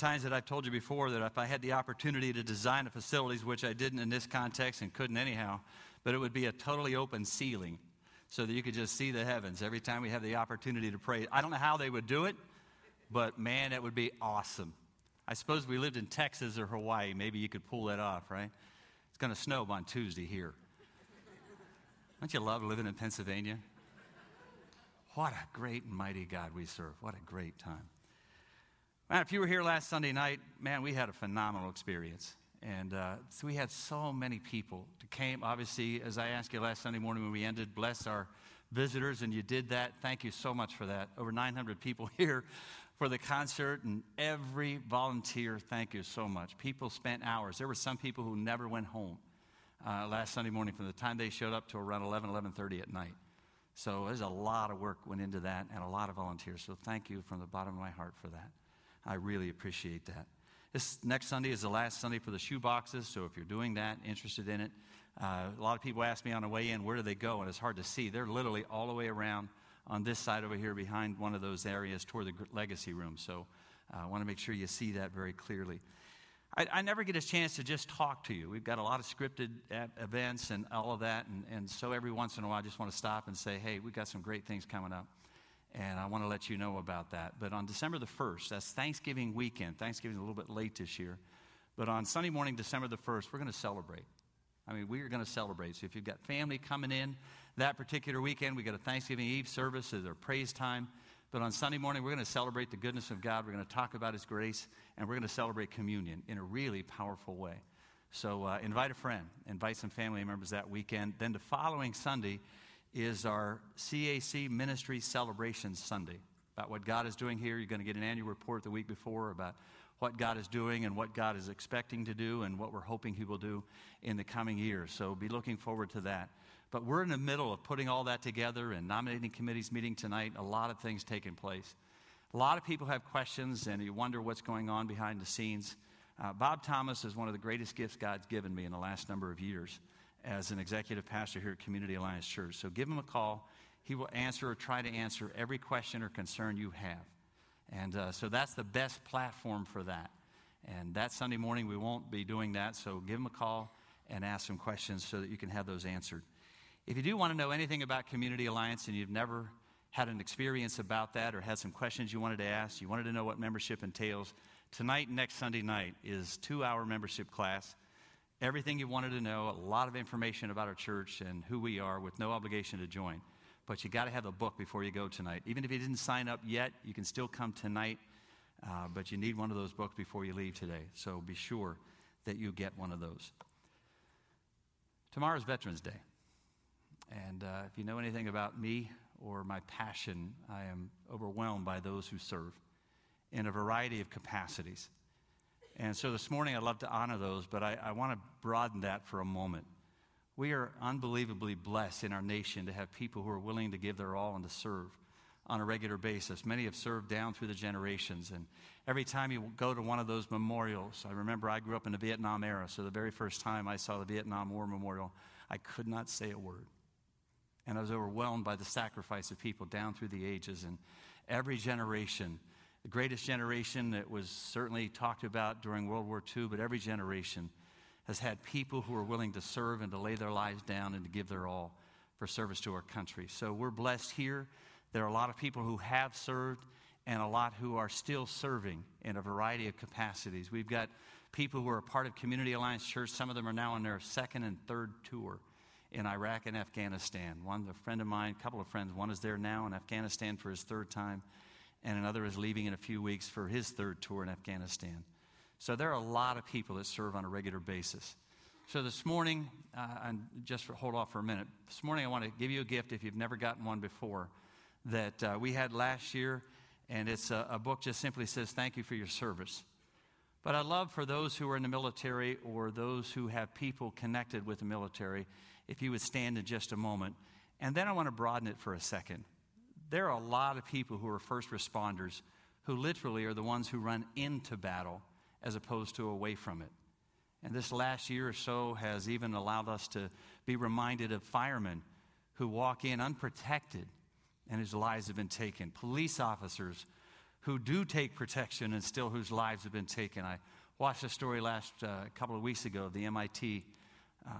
times that I've told you before that if I had the opportunity to design the facilities, which I didn't in this context and couldn't anyhow, but it would be a totally open ceiling so that you could just see the heavens every time we have the opportunity to pray. I don't know how they would do it, but man, it would be awesome. I suppose we lived in Texas or Hawaii, maybe you could pull that off, right? It's going to snow on Tuesday here. Don't you love living in Pennsylvania? What a great and mighty God we serve. What a great time. Man, if you were here last Sunday night, man, we had a phenomenal experience. And uh, so we had so many people that came. Obviously, as I asked you last Sunday morning when we ended, bless our visitors, and you did that. Thank you so much for that. Over 900 people here for the concert, and every volunteer, thank you so much. People spent hours. There were some people who never went home uh, last Sunday morning from the time they showed up to around 11, 11.30 at night. So there's a lot of work went into that and a lot of volunteers. So thank you from the bottom of my heart for that. I really appreciate that. This next Sunday is the last Sunday for the shoe boxes, so if you're doing that, interested in it, uh, a lot of people ask me on the way in, where do they go? And it's hard to see. They're literally all the way around on this side over here behind one of those areas toward the legacy room. So uh, I want to make sure you see that very clearly. I, I, never get a chance to just talk to you. We've got a lot of scripted events and all of that, and, and so every once in a while I just want to stop and say, hey, we've got some great things coming up and I want to let you know about that. But on December the 1st, that's Thanksgiving weekend. Thanksgiving's a little bit late this year. But on Sunday morning, December the 1st, we're going to celebrate. I mean, we are going to celebrate. So if you've got family coming in that particular weekend, we got a Thanksgiving Eve service as our praise time. But on Sunday morning, we're going to celebrate the goodness of God. We're going to talk about His grace, and we're going to celebrate communion in a really powerful way. So uh, invite a friend, invite some family members that weekend. Then the following Sunday, is our CAC Ministry Celebration Sunday. About what God is doing here. You're going to get an annual report the week before about what God is doing and what God is expecting to do and what we're hoping He will do in the coming years. So be looking forward to that. But we're in the middle of putting all that together and nominating committees meeting tonight. A lot of things taking place. A lot of people have questions and you wonder what's going on behind the scenes. Uh, Bob Thomas is one of the greatest gifts God's given me in the last number of years as an executive pastor here at Community Alliance Church. So give him a call. He will answer or try to answer every question or concern you have. And uh, so that's the best platform for that. And that Sunday morning, we won't be doing that. So give him a call and ask some questions so that you can have those answered. If you do want to know anything about Community Alliance and you've never had an experience about that or had some questions you wanted to ask, you wanted to know what membership entails, tonight, next Sunday night, is two hour membership class everything you wanted to know, a lot of information about our church and who we are with no obligation to join. But you got to have a book before you go tonight. Even if you didn't sign up yet, you can still come tonight. Uh, but you need one of those books before you leave today. So be sure that you get one of those. Tomorrow's Veterans Day. And uh, if you know anything about me or my passion, I am overwhelmed by those who serve in a variety of capacities. And so this morning, I'd love to honor those, but I, I want to broaden that for a moment. We are unbelievably blessed in our nation to have people who are willing to give their all and to serve on a regular basis. Many have served down through the generations. And every time you go to one of those memorials, I remember I grew up in the Vietnam era, so the very first time I saw the Vietnam War Memorial, I could not say a word. And I was overwhelmed by the sacrifice of people down through the ages. And every generation the greatest generation that was certainly talked about during World War II, but every generation has had people who are willing to serve and to lay their lives down and to give their all for service to our country. So we're blessed here. There are a lot of people who have served and a lot who are still serving in a variety of capacities. We've got people who are a part of Community Alliance Church. Some of them are now on their second and third tour in Iraq and Afghanistan. One, a friend of mine, a couple of friends, one is there now in Afghanistan for his third time and another is leaving in a few weeks for his third tour in Afghanistan. So there are a lot of people that serve on a regular basis. So this morning, uh, and just for, hold off for a minute. This morning, I want to give you a gift if you've never gotten one before that uh, we had last year, and it's a, a book just simply says, Thank you for your service. But I'd love for those who are in the military or those who have people connected with the military, if you would stand in just a moment. And then I want to broaden it for a second. There are a lot of people who are first responders who literally are the ones who run into battle as opposed to away from it. And this last year or so has even allowed us to be reminded of firemen who walk in unprotected and whose lives have been taken, police officers who do take protection and still whose lives have been taken. I watched a story last uh, couple of weeks ago of the MIT uh,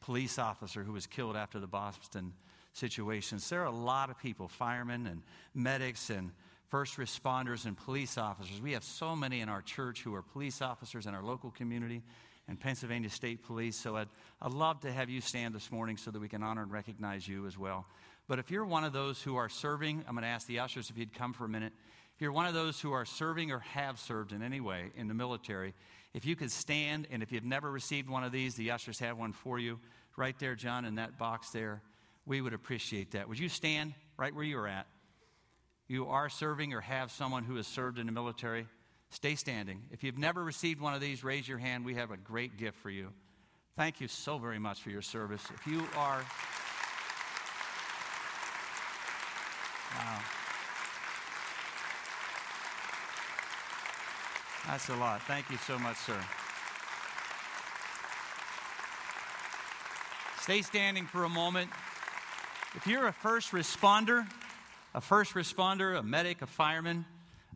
police officer who was killed after the Boston situations. There are a lot of people, firemen and medics and first responders and police officers. We have so many in our church who are police officers in our local community and Pennsylvania State Police. So I'd, I'd love to have you stand this morning so that we can honor and recognize you as well. But if you're one of those who are serving, I'm going to ask the ushers if you'd come for a minute. If you're one of those who are serving or have served in any way in the military, if you could stand, and if you've never received one of these, the ushers have one for you right there, John, in that box there. We would appreciate that. Would you stand right where you are at? You are serving or have someone who has served in the military. Stay standing. If you've never received one of these, raise your hand. We have a great gift for you. Thank you so very much for your service. If you are. Wow. That's a lot. Thank you so much, sir. Stay standing for a moment. If you're a first responder, a first responder, a medic, a fireman,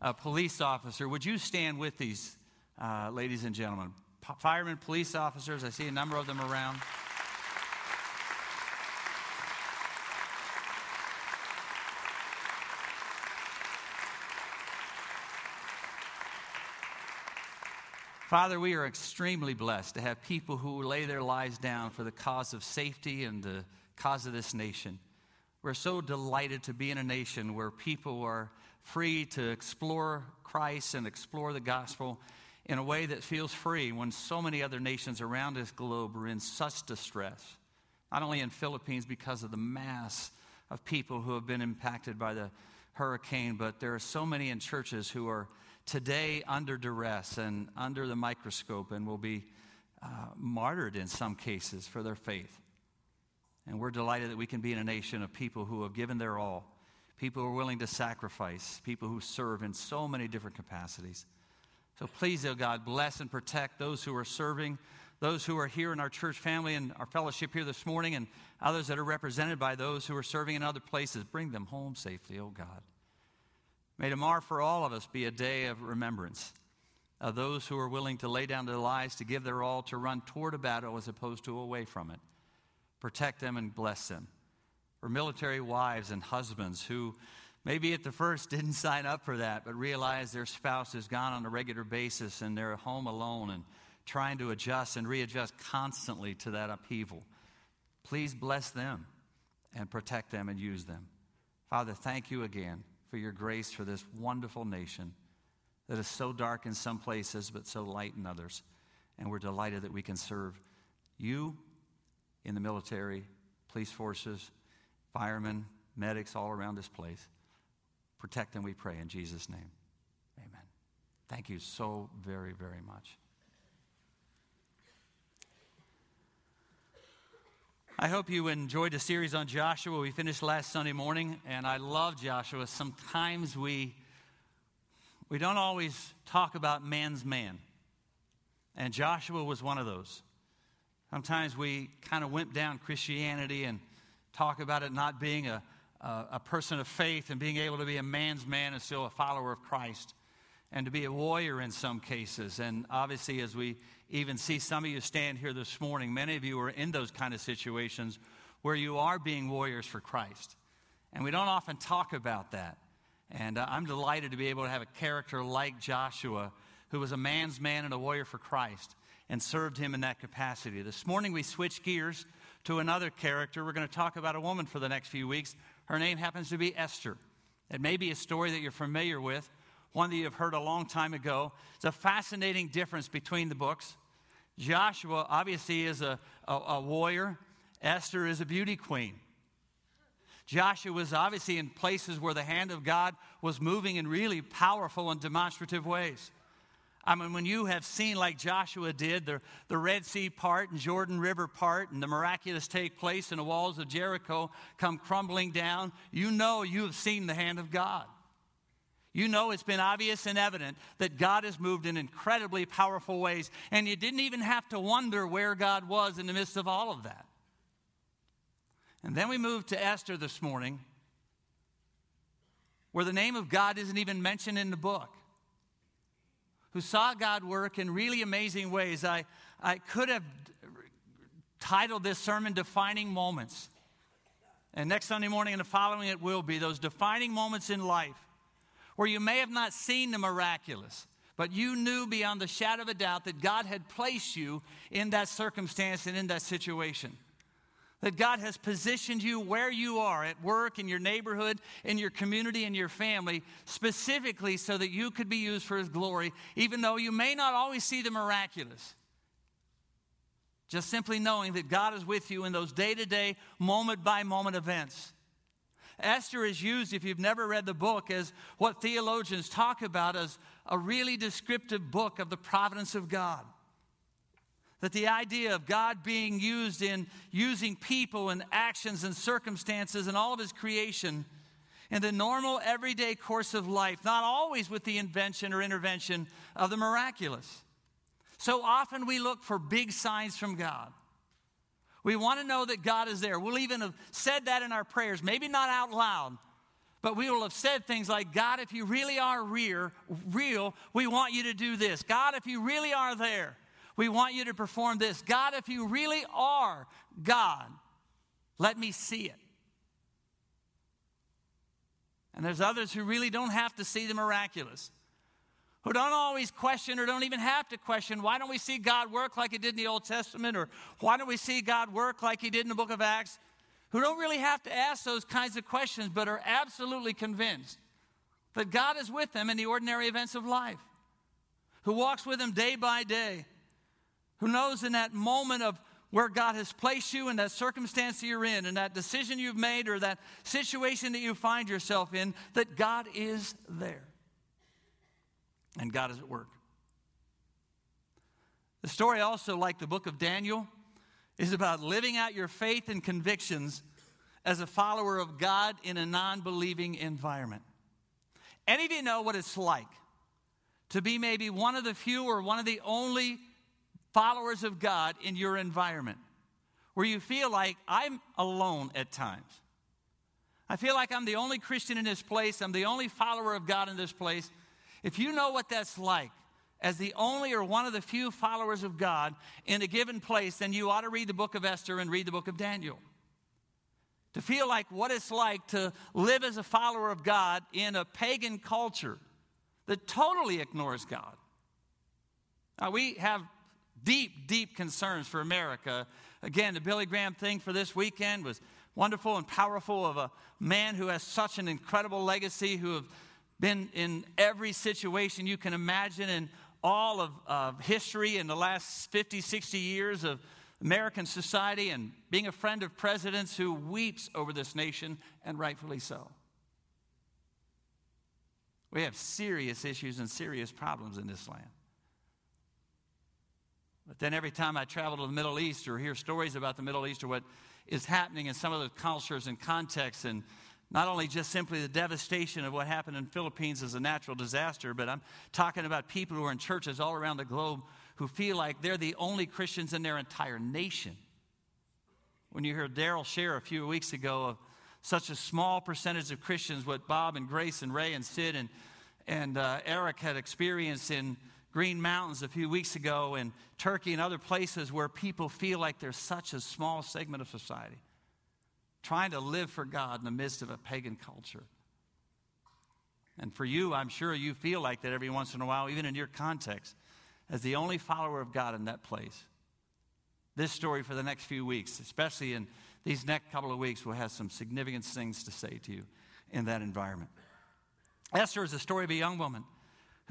a police officer, would you stand with these uh, ladies and gentlemen? P- firemen, police officers, I see a number of them around. Father, we are extremely blessed to have people who lay their lives down for the cause of safety and the cause of this nation. We're so delighted to be in a nation where people are free to explore Christ and explore the gospel in a way that feels free when so many other nations around this globe are in such distress. Not only in Philippines because of the mass of people who have been impacted by the hurricane, but there are so many in churches who are today under duress and under the microscope and will be uh, martyred in some cases for their faith. And we're delighted that we can be in a nation of people who have given their all, people who are willing to sacrifice, people who serve in so many different capacities. So please, oh God, bless and protect those who are serving, those who are here in our church family and our fellowship here this morning, and others that are represented by those who are serving in other places. Bring them home safely, oh God. May tomorrow for all of us be a day of remembrance of those who are willing to lay down their lives, to give their all, to run toward a battle as opposed to away from it. Protect them and bless them. For military wives and husbands who maybe at the first didn't sign up for that, but realize their spouse is gone on a regular basis and they're home alone and trying to adjust and readjust constantly to that upheaval. Please bless them and protect them and use them. Father, thank you again for your grace for this wonderful nation that is so dark in some places but so light in others. And we're delighted that we can serve you in the military, police forces, firemen, medics all around this place. Protect them, we pray, in Jesus' name. Amen. Thank you so very, very much. I hope you enjoyed the series on Joshua. We finished last Sunday morning, and I love Joshua. Sometimes we, we don't always talk about man's man, and Joshua was one of those. Sometimes we kind of wimp down Christianity and talk about it not being a, a, a person of faith and being able to be a man's man and still a follower of Christ and to be a warrior in some cases. And obviously, as we even see some of you stand here this morning. Many of you are in those kind of situations where you are being warriors for Christ. And we don't often talk about that. And uh, I'm delighted to be able to have a character like Joshua, who was a man's man and a warrior for Christ, and served him in that capacity. This morning we switch gears to another character. We're going to talk about a woman for the next few weeks. Her name happens to be Esther. It may be a story that you're familiar with, one that you've heard a long time ago. It's a fascinating difference between the books. Joshua obviously is a, a, a warrior, Esther is a beauty queen. Joshua was obviously in places where the hand of God was moving in really powerful and demonstrative ways. I mean, when you have seen, like Joshua did, the, the Red Sea part and Jordan River part, and the miraculous take place, and the walls of Jericho come crumbling down, you know you have seen the hand of God. You know it's been obvious and evident that God has moved in incredibly powerful ways, and you didn't even have to wonder where God was in the midst of all of that. And then we move to Esther this morning. where the name of God isn't even mentioned in the book, who saw God work in really amazing ways. I, I could have titled this sermon Defining Moments. And next Sunday morning and the following, it will be those defining moments in life where you may have not seen the miraculous, but you knew beyond the shadow of a doubt that God had placed you in that circumstance and in that situation. That God has positioned you where you are at work, in your neighborhood, in your community, in your family, specifically so that you could be used for His glory, even though you may not always see the miraculous. Just simply knowing that God is with you in those day to day, moment by moment events. Esther is used, if you've never read the book, as what theologians talk about as a really descriptive book of the providence of God. That the idea of God being used in using people and actions and circumstances and all of his creation in the normal everyday course of life, not always with the invention or intervention of the miraculous. So often we look for big signs from God. We want to know that God is there. We'll even have said that in our prayers, maybe not out loud, but we will have said things like, God, if you really are real, real, we want you to do this. God, if you really are there, we want you to perform this. God, if you really are God, let me see it. And there's others who really don't have to see the miraculous who don't always question or don't even have to question why don't we see God work like He did in the Old Testament or why don't we see God work like He did in the book of Acts, who don't really have to ask those kinds of questions but are absolutely convinced that God is with them in the ordinary events of life, who walks with them day by day, who knows in that moment of where God has placed you in that circumstance you're in, and that decision you've made, or that situation that you find yourself in, that God is there and God is at work. The story, also, like the book of Daniel, is about living out your faith and convictions as a follower of God in a non believing environment. Any of you know what it's like to be maybe one of the few or one of the only followers of God in your environment where you feel like I'm alone at times? I feel like I'm the only Christian in this place, I'm the only follower of God in this place. If you know what that's like, as the only or one of the few followers of God in a given place, then you ought to read the book of Esther and read the book of Daniel. To feel like what it's like to live as a follower of God in a pagan culture that totally ignores God. Now, we have deep, deep concerns for America. Again, the Billy Graham thing for this weekend was wonderful and powerful of a man who has such an incredible legacy, who have been in every situation you can imagine in all of, of history in the last 50, 60 years of American society and being a friend of presidents who weeps over this nation, and rightfully so. We have serious issues and serious problems in this land. But then every time I travel to the Middle East or hear stories about the Middle East or what is happening in some of the cultures and contexts and not only just simply the devastation of what happened in the Philippines as a natural disaster, but I'm talking about people who are in churches all around the globe who feel like they're the only Christians in their entire nation. When you heard Daryl share a few weeks ago of such a small percentage of Christians, what Bob and Grace and Ray and Sid and, and uh, Eric had experienced in Green Mountains a few weeks ago, and Turkey and other places where people feel like they're such a small segment of society trying to live for God in the midst of a pagan culture. And for you, I'm sure you feel like that every once in a while, even in your context, as the only follower of God in that place. This story for the next few weeks, especially in these next couple of weeks, will have some significant things to say to you in that environment. Esther is a story of a young woman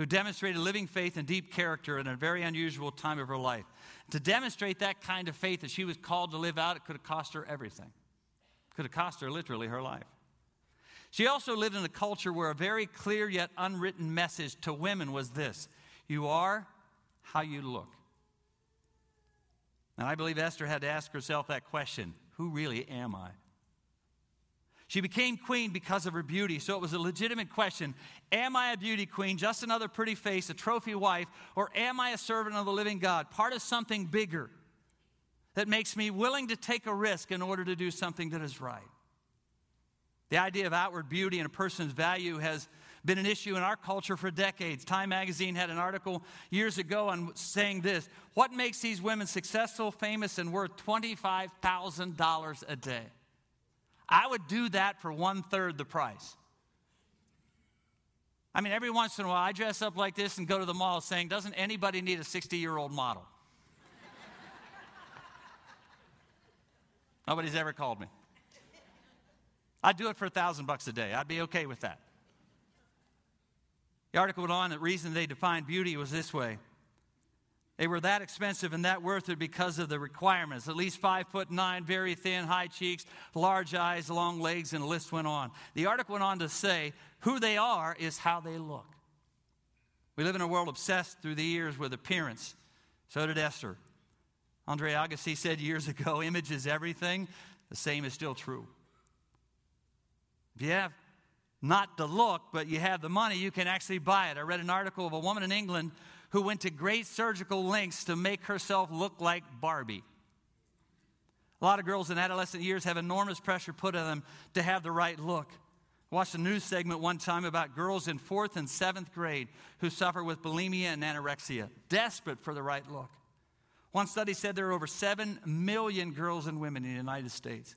who demonstrated living faith and deep character in a very unusual time of her life. To demonstrate that kind of faith that she was called to live out, it could have cost her everything. Could have cost her literally her life. She also lived in a culture where a very clear yet unwritten message to women was this You are how you look. And I believe Esther had to ask herself that question Who really am I? She became queen because of her beauty, so it was a legitimate question Am I a beauty queen, just another pretty face, a trophy wife, or am I a servant of the living God, part of something bigger? that makes me willing to take a risk in order to do something that is right. The idea of outward beauty and a person's value has been an issue in our culture for decades. Time magazine had an article years ago on saying this What makes these women successful, famous, and worth $25,000 a day? I would do that for one third the price. I mean, every once in a while, I dress up like this and go to the mall saying, Doesn't anybody need a 60 year old model? Nobody's ever called me. I'd do it for a thousand bucks a day. I'd be okay with that. The article went on, the reason they defined beauty was this way. They were that expensive and that worth it because of the requirements. At least five foot nine, very thin, high cheeks, large eyes, long legs, and the list went on. The article went on to say who they are is how they look. We live in a world obsessed through the years with appearance. So did Esther. Andre Agassi said years ago, image is everything. The same is still true. If you have not the look, but you have the money, you can actually buy it. I read an article of a woman in England who went to great surgical lengths to make herself look like Barbie. A lot of girls in adolescent years have enormous pressure put on them to have the right look. I watched a news segment one time about girls in fourth and seventh grade who suffer with bulimia and anorexia, desperate for the right look. One study said there are over 7 million girls and women in the United States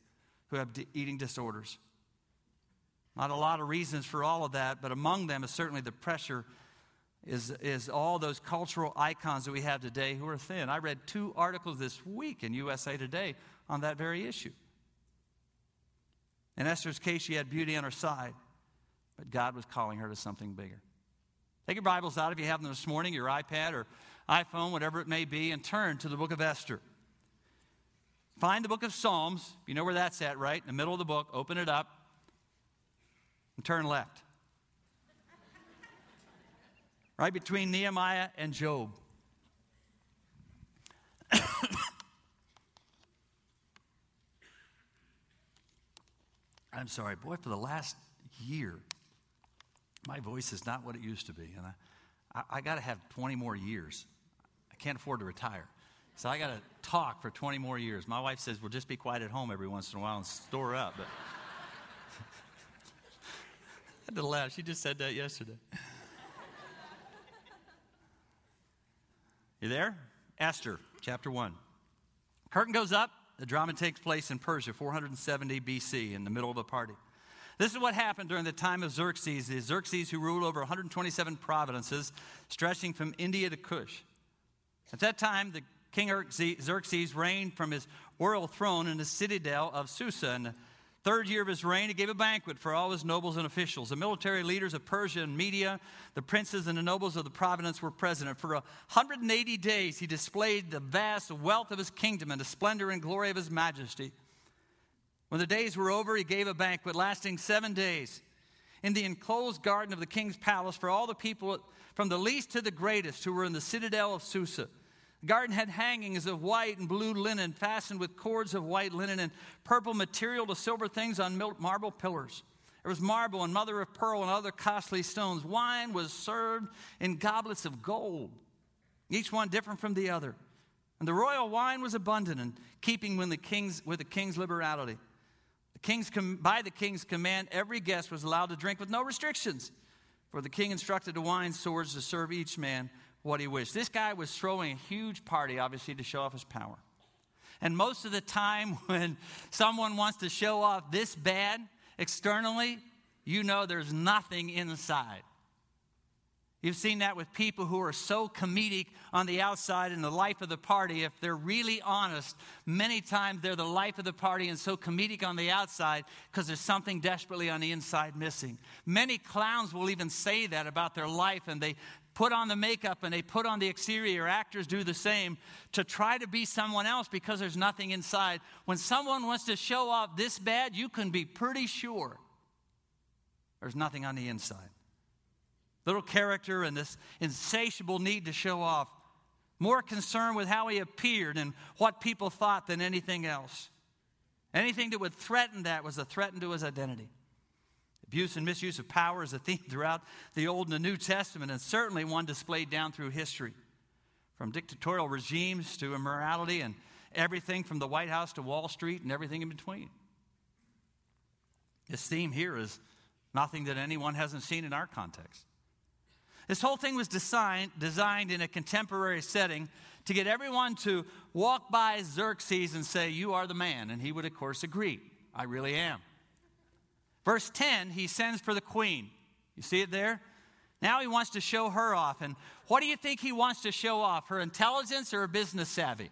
who have eating disorders. Not a lot of reasons for all of that, but among them is certainly the pressure is, is all those cultural icons that we have today who are thin. I read two articles this week in USA Today on that very issue. In Esther's case, she had beauty on her side, but God was calling her to something bigger. Take your Bibles out if you have them this morning, your iPad or iPhone, whatever it may be, and turn to the book of Esther. Find the book of Psalms. You know where that's at, right? In the middle of the book. Open it up and turn left. Right between Nehemiah and Job. I'm sorry, boy, for the last year, my voice is not what it used to be. And I, I, I got to have 20 more years. I can't afford to retire. So I got to talk for 20 more years. My wife says, well, just be quiet at home every once in a while and store up. But I had to laugh. She just said that yesterday. You there? Esther, chapter 1. Curtain goes up. The drama takes place in Persia, 470 BC, in the middle of a party. This is what happened during the time of Xerxes, the Xerxes who ruled over 127 provinces, stretching from India to Kush. At that time, the King Xerxes reigned from his royal throne in the citadel of Susa. And Third year of his reign, he gave a banquet for all his nobles and officials. The military leaders of Persia and Media, the princes and the nobles of the province were present. For 180 days, he displayed the vast wealth of his kingdom and the splendor and glory of his majesty. When the days were over, he gave a banquet lasting seven days in the enclosed garden of the king's palace for all the people, from the least to the greatest, who were in the citadel of Susa. Garden had hangings of white and blue linen fastened with cords of white linen and purple material to silver things on marble pillars. There was marble and mother of pearl and other costly stones. Wine was served in goblets of gold, each one different from the other. And the royal wine was abundant in keeping with the king's, with the king's liberality. The king's by the king's command, every guest was allowed to drink with no restrictions. For the king instructed the wine stewards to serve each man what he wished. This guy was throwing a huge party, obviously, to show off his power. And most of the time, when someone wants to show off this bad externally, you know there's nothing inside. You've seen that with people who are so comedic on the outside in the life of the party. If they're really honest, many times they're the life of the party and so comedic on the outside because there's something desperately on the inside missing. Many clowns will even say that about their life and they put on the makeup and they put on the exterior. Actors do the same to try to be someone else because there's nothing inside. When someone wants to show off this bad, you can be pretty sure there's nothing on the inside. Little character and this insatiable need to show off. More concerned with how he appeared and what people thought than anything else. Anything that would threaten that was a threat to his identity. Abuse and misuse of power is a theme throughout the Old and the New Testament, and certainly one displayed down through history. From dictatorial regimes to immorality and everything from the White House to Wall Street and everything in between. This theme here is nothing that anyone hasn't seen in our context. This whole thing was designed, designed in a contemporary setting to get everyone to walk by Xerxes and say, You are the man. And he would, of course, agree, I really am. Verse 10, he sends for the queen. You see it there? Now he wants to show her off. And what do you think he wants to show off? Her intelligence or her business savvy?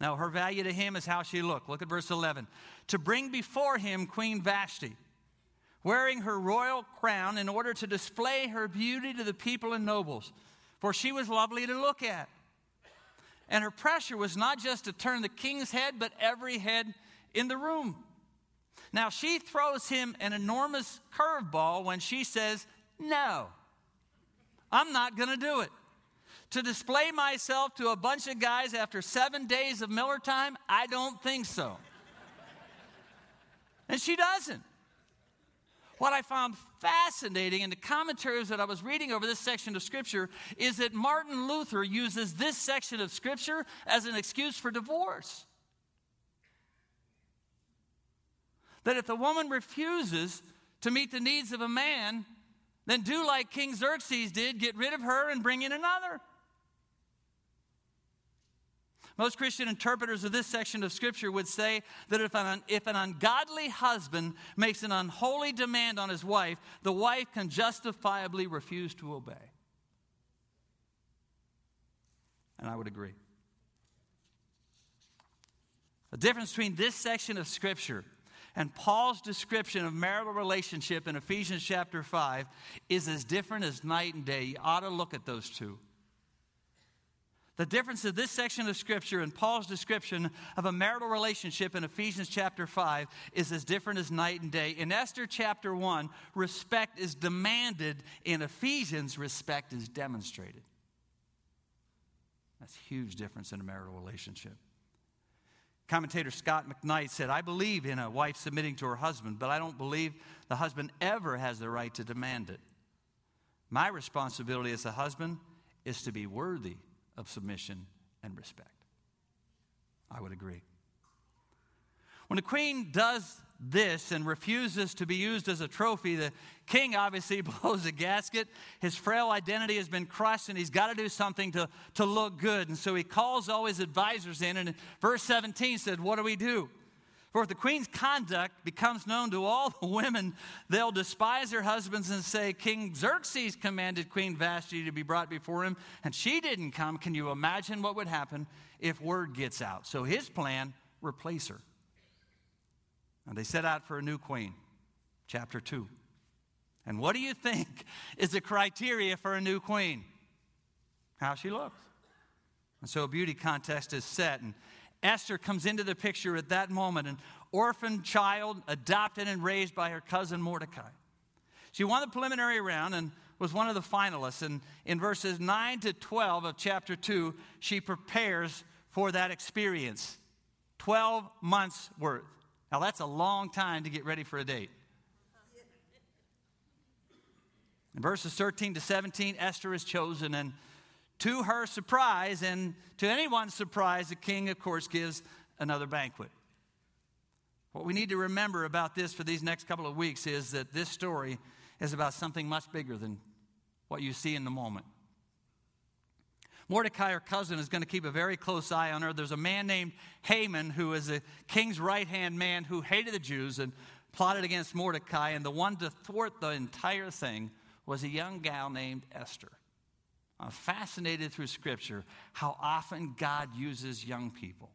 Now, her value to him is how she looked. Look at verse 11. To bring before him Queen Vashti, wearing her royal crown in order to display her beauty to the people and nobles, for she was lovely to look at. And her pressure was not just to turn the king's head, but every head in the room. Now, she throws him an enormous curveball when she says, No, I'm not going to do it. To display myself to a bunch of guys after seven days of Miller time, I don't think so. and she doesn't. What I found fascinating in the commentaries that I was reading over this section of Scripture is that Martin Luther uses this section of Scripture as an excuse for divorce. That if the woman refuses to meet the needs of a man, then do like King Xerxes did get rid of her and bring in another. Most Christian interpreters of this section of Scripture would say that if an, if an ungodly husband makes an unholy demand on his wife, the wife can justifiably refuse to obey. And I would agree. The difference between this section of Scripture and Paul's description of marital relationship in Ephesians chapter 5 is as different as night and day. You ought to look at those two. The difference of this section of Scripture and Paul's description of a marital relationship in Ephesians chapter 5 is as different as night and day. In Esther chapter 1, respect is demanded. In Ephesians, respect is demonstrated. That's a huge difference in a marital relationship. Commentator Scot McKnight said, I believe in a wife submitting to her husband, but I don't believe the husband ever has the right to demand it. My responsibility as a husband is to be worthy of submission and respect. I would agree. When the queen does this and refuses to be used as a trophy, the king obviously blows a gasket. His frail identity has been crushed, and he's got to do something to, to look good. And so he calls all his advisors in, and verse 17 said, What do we do? For if the queen's conduct becomes known to all the women, they'll despise their husbands and say, King Xerxes commanded Queen Vashti to be brought before him, and she didn't come. Can you imagine what would happen if word gets out? So his plan, replace her. And they set out for a new queen, chapter 2. And what do you think is the criteria for a new queen? How she looks. And so a beauty contest is set, and Esther comes into the picture at that moment, an orphan child adopted and raised by her cousin Mordecai. She won the preliminary round and was one of the finalists. And in verses 9 to 12 of chapter 2, she prepares for that experience 12 months' worth. Now, that's a long time to get ready for a date. In verses 13 to 17, Esther is chosen, and to her surprise, and to anyone's surprise, the king, of course, gives another banquet. What we need to remember about this for these next couple of weeks is that this story is about something much bigger than what you see in the moment. Mordecai, her cousin, is going to keep a very close eye on her. There's a man named Haman who is the king's right hand man who hated the Jews and plotted against Mordecai. And the one to thwart the entire thing was a young gal named Esther. I'm fascinated through Scripture how often God uses young people.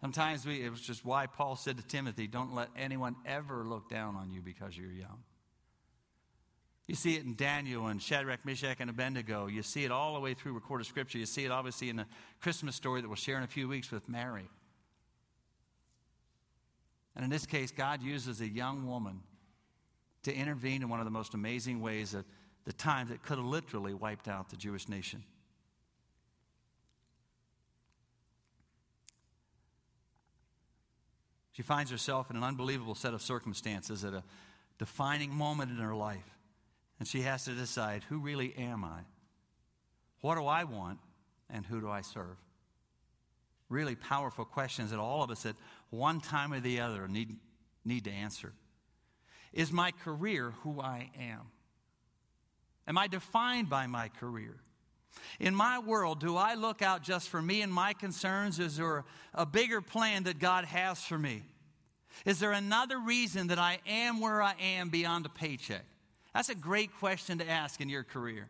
Sometimes we, it was just why Paul said to Timothy, Don't let anyone ever look down on you because you're young. You see it in Daniel and Shadrach, Meshach, and Abednego. You see it all the way through recorded scripture. You see it obviously in the Christmas story that we'll share in a few weeks with Mary. And in this case, God uses a young woman to intervene in one of the most amazing ways at the time that could have literally wiped out the Jewish nation. She finds herself in an unbelievable set of circumstances at a defining moment in her life. And she has to decide who really am I? What do I want? And who do I serve? really powerful questions that all of us at one time or the other need, need to answer. Is my career who I am? Am I defined by my career? In my world, do I look out just for me and my concerns? Is there a bigger plan that God has for me? Is there another reason that I am where I am beyond a paycheck? That's a great question to ask in your career.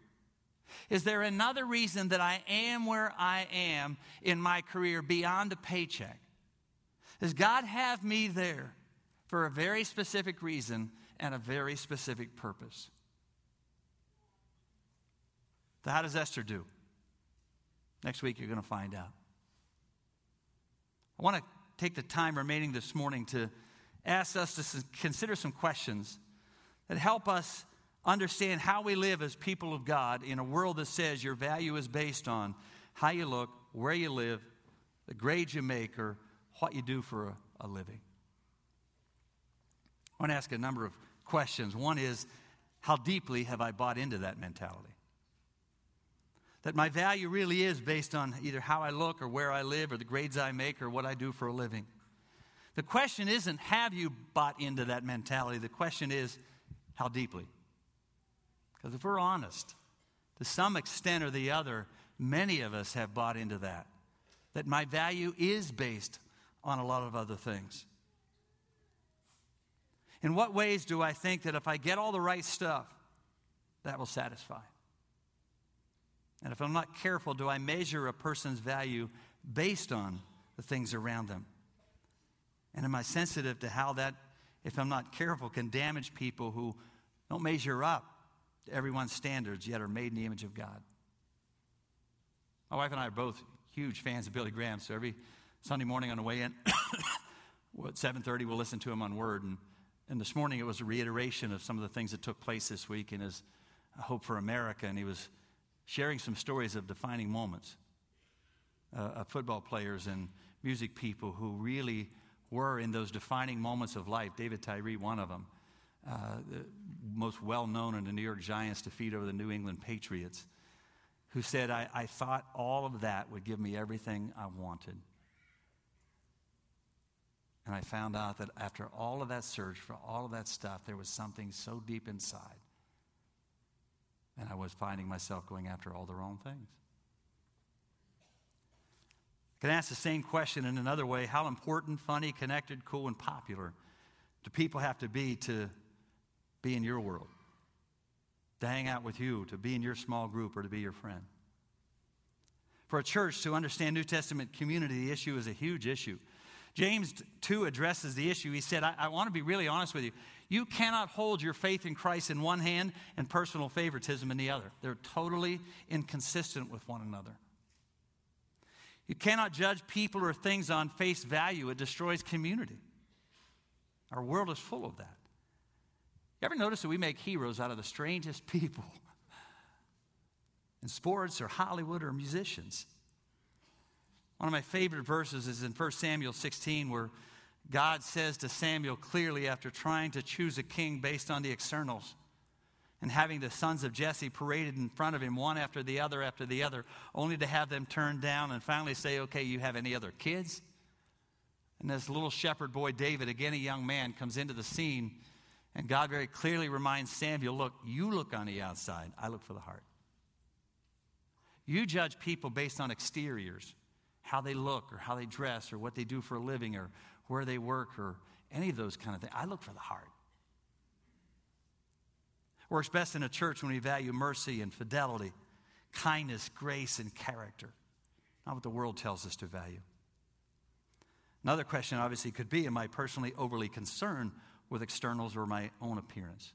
Is there another reason that I am where I am in my career beyond a paycheck? Does God have me there for a very specific reason and a very specific purpose? So, how does Esther do? Next week, you're going to find out. I want to take the time remaining this morning to ask us to consider some questions that help us understand how we live as people of God in a world that says your value is based on how you look, where you live, the grades you make, or what you do for a, a living. I want to ask a number of questions. One is, how deeply have I bought into that mentality? That my value really is based on either how I look or where I live or the grades I make or what I do for a living. The question isn't, have you bought into that mentality? The question is, how deeply? Because if we're honest, to some extent or the other, many of us have bought into that. That my value is based on a lot of other things. In what ways do I think that if I get all the right stuff, that will satisfy? And if I'm not careful, do I measure a person's value based on the things around them? And am I sensitive to how that, if I'm not careful, can damage people who don't measure up to everyone's standards yet are made in the image of God? My wife and I are both huge fans of Billy Graham, so every Sunday morning on the way in, at 7.30 we'll listen to him on Word. And, and this morning it was a reiteration of some of the things that took place this week in his Hope for America. And he was sharing some stories of defining moments uh, of football players and music people who really were in those defining moments of life. David Tyree, one of them, the most well known in the New York Giants defeat over the New England Patriots, who said, I, I thought all of that would give me everything I wanted. And I found out that after all of that search for all of that stuff, there was something so deep inside. And I was finding myself going after all the wrong things. I can ask the same question in another way How important, funny, connected, cool, and popular do people have to be to be in your world? To hang out with you, to be in your small group, or to be your friend? For a church to understand New Testament community, the issue is a huge issue. James 2 addresses the issue. He said, I, I want to be really honest with you. You cannot hold your faith in Christ in one hand and personal favoritism in the other. They're totally inconsistent with one another. You cannot judge people or things on face value, it destroys community. Our world is full of that. You ever notice that we make heroes out of the strangest people? In sports or Hollywood or musicians. One of my favorite verses is in 1 Samuel 16, where God says to Samuel clearly after trying to choose a king based on the externals and having the sons of Jesse paraded in front of him, one after the other after the other, only to have them turned down and finally say, Okay, you have any other kids? And this little shepherd boy, David, again a young man, comes into the scene, and God very clearly reminds Samuel, Look, you look on the outside, I look for the heart. You judge people based on exteriors, how they look, or how they dress, or what they do for a living, or where they work, or any of those kind of things. I look for the heart. Works best in a church when we value mercy and fidelity, kindness, grace, and character. Not what the world tells us to value. Another question obviously could be Am I personally overly concerned with externals or my own appearance?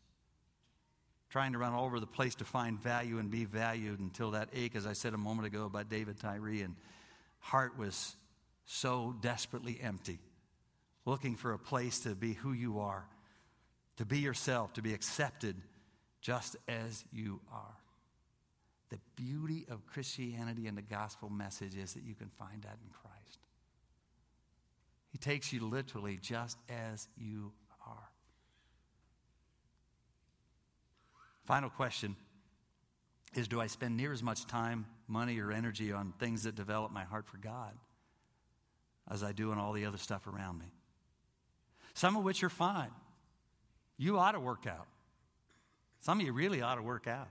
Trying to run all over the place to find value and be valued until that ache, as I said a moment ago about David Tyree, and heart was so desperately empty. Looking for a place to be who you are, to be yourself, to be accepted just as you are. The beauty of Christianity and the gospel message is that you can find that in Christ. He takes you literally just as you are. Final question is Do I spend near as much time, money, or energy on things that develop my heart for God as I do in all the other stuff around me. Some of which are fine. You ought to work out. Some of you really ought to work out.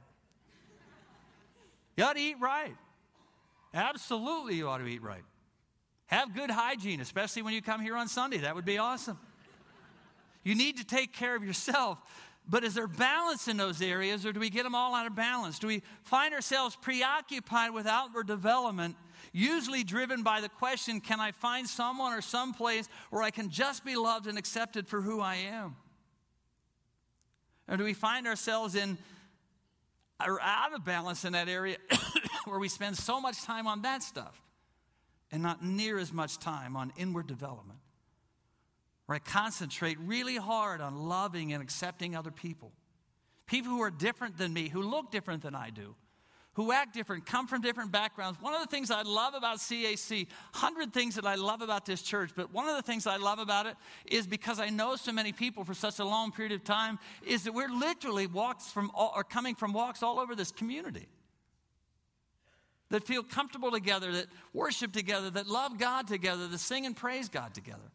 You ought to eat right. Absolutely, you ought to eat right. Have good hygiene, especially when you come here on Sunday. That would be awesome. You need to take care of yourself. But is there balance in those areas, or do we get them all out of balance? Do we find ourselves preoccupied with outward development, usually driven by the question can I find someone or some place where I can just be loved and accepted for who I am? Or do we find ourselves in or out of balance in that area where we spend so much time on that stuff and not near as much time on inward development? Where I concentrate really hard on loving and accepting other people. People who are different than me, who look different than I do, who act different, come from different backgrounds. One of the things I love about CAC, 100 things that I love about this church, but one of the things I love about it is because I know so many people for such a long period of time, is that we're literally walks from all, or coming from walks all over this community that feel comfortable together, that worship together, that love God together, that sing and praise God together.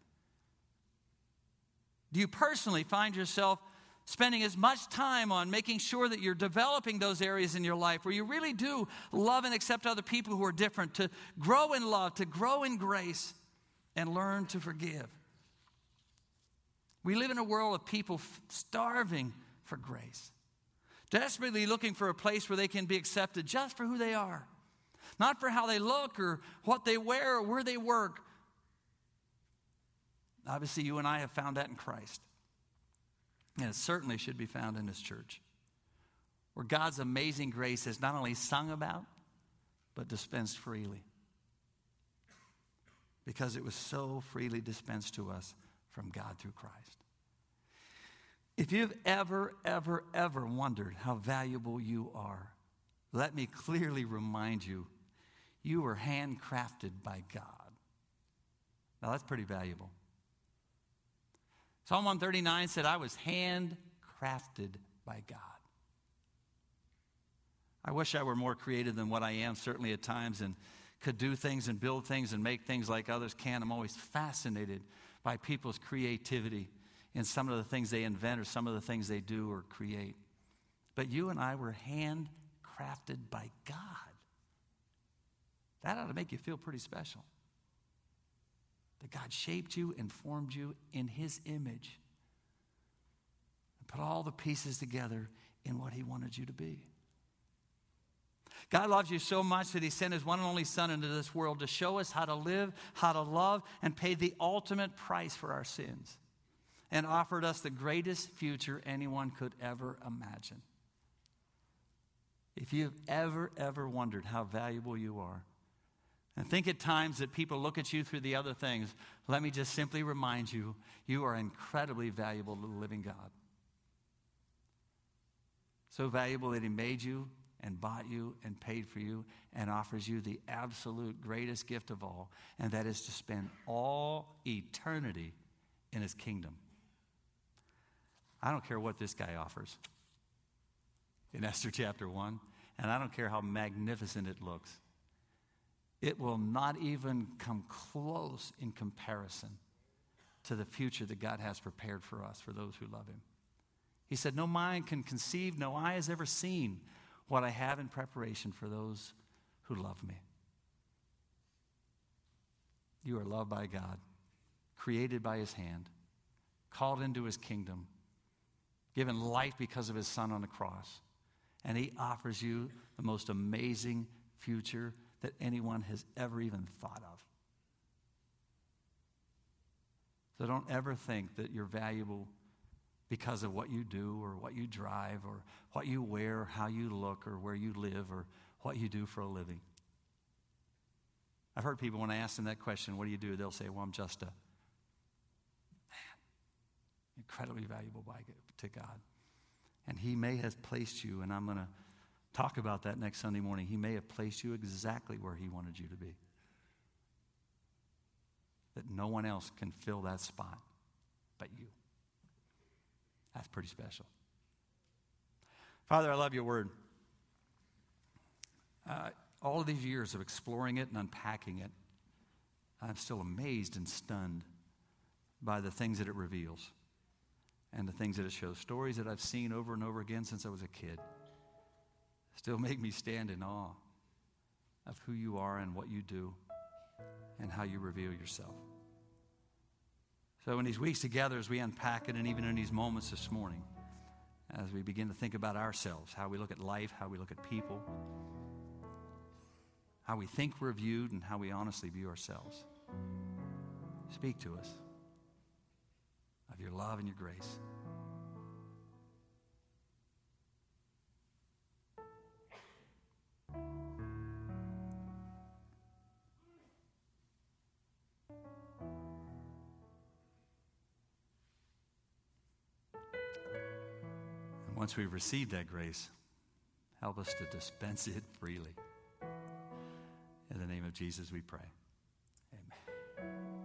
Do you personally find yourself spending as much time on making sure that you're developing those areas in your life where you really do love and accept other people who are different, to grow in love, to grow in grace, and learn to forgive? We live in a world of people starving for grace, desperately looking for a place where they can be accepted just for who they are, not for how they look or what they wear or where they work, Obviously, you and I have found that in Christ. And it certainly should be found in this church, where God's amazing grace is not only sung about, but dispensed freely. Because it was so freely dispensed to us from God through Christ. If you've ever, ever, ever wondered how valuable you are, let me clearly remind you you were handcrafted by God. Now, that's pretty valuable. Psalm 139 said, I was handcrafted by God. I wish I were more creative than what I am, certainly at times, and could do things and build things and make things like others can. I'm always fascinated by people's creativity in some of the things they invent or some of the things they do or create. But you and I were handcrafted by God. That ought to make you feel pretty special that God shaped you and formed you in His image and put all the pieces together in what He wanted you to be. God loves you so much that He sent His one and only Son into this world to show us how to live, how to love, and pay the ultimate price for our sins, and offered us the greatest future anyone could ever imagine. If you've ever, ever wondered how valuable you are, and think at times that people look at you through the other things. Let me just simply remind you you are incredibly valuable to the living God. So valuable that He made you and bought you and paid for you and offers you the absolute greatest gift of all, and that is to spend all eternity in His kingdom. I don't care what this guy offers in Esther chapter 1, and I don't care how magnificent it looks it will not even come close in comparison to the future that God has prepared for us, for those who love Him. He said, No mind can conceive, no eye has ever seen what I have in preparation for those who love me. You are loved by God, created by His hand, called into His kingdom, given life because of His Son on the cross. And He offers you the most amazing future that anyone has ever even thought of. So don't ever think that you're valuable because of what you do or what you drive or what you wear how you look or where you live or what you do for a living. I've heard people when I ask them that question, what do you do? They'll say, well, I'm just a man, incredibly valuable by, to God. And He may have placed you, and I'm going to talk about that next Sunday morning. He may have placed you exactly where He wanted you to be. That no one else can fill that spot but you. That's pretty special. Father, I love your word. Uh, all of these years of exploring it and unpacking it, I'm still amazed and stunned by the things that it reveals and the things that it shows. Stories that I've seen over and over again since I was a kid still make me stand in awe of who you are and what you do and how you reveal yourself. So, in these weeks together, as we unpack it, and even in these moments this morning, as we begin to think about ourselves, how we look at life, how we look at people, how we think we're viewed, and how we honestly view ourselves, speak to us of your love and your grace. once we've received that grace, help us to dispense it freely. In the name of Jesus, we pray. Amen.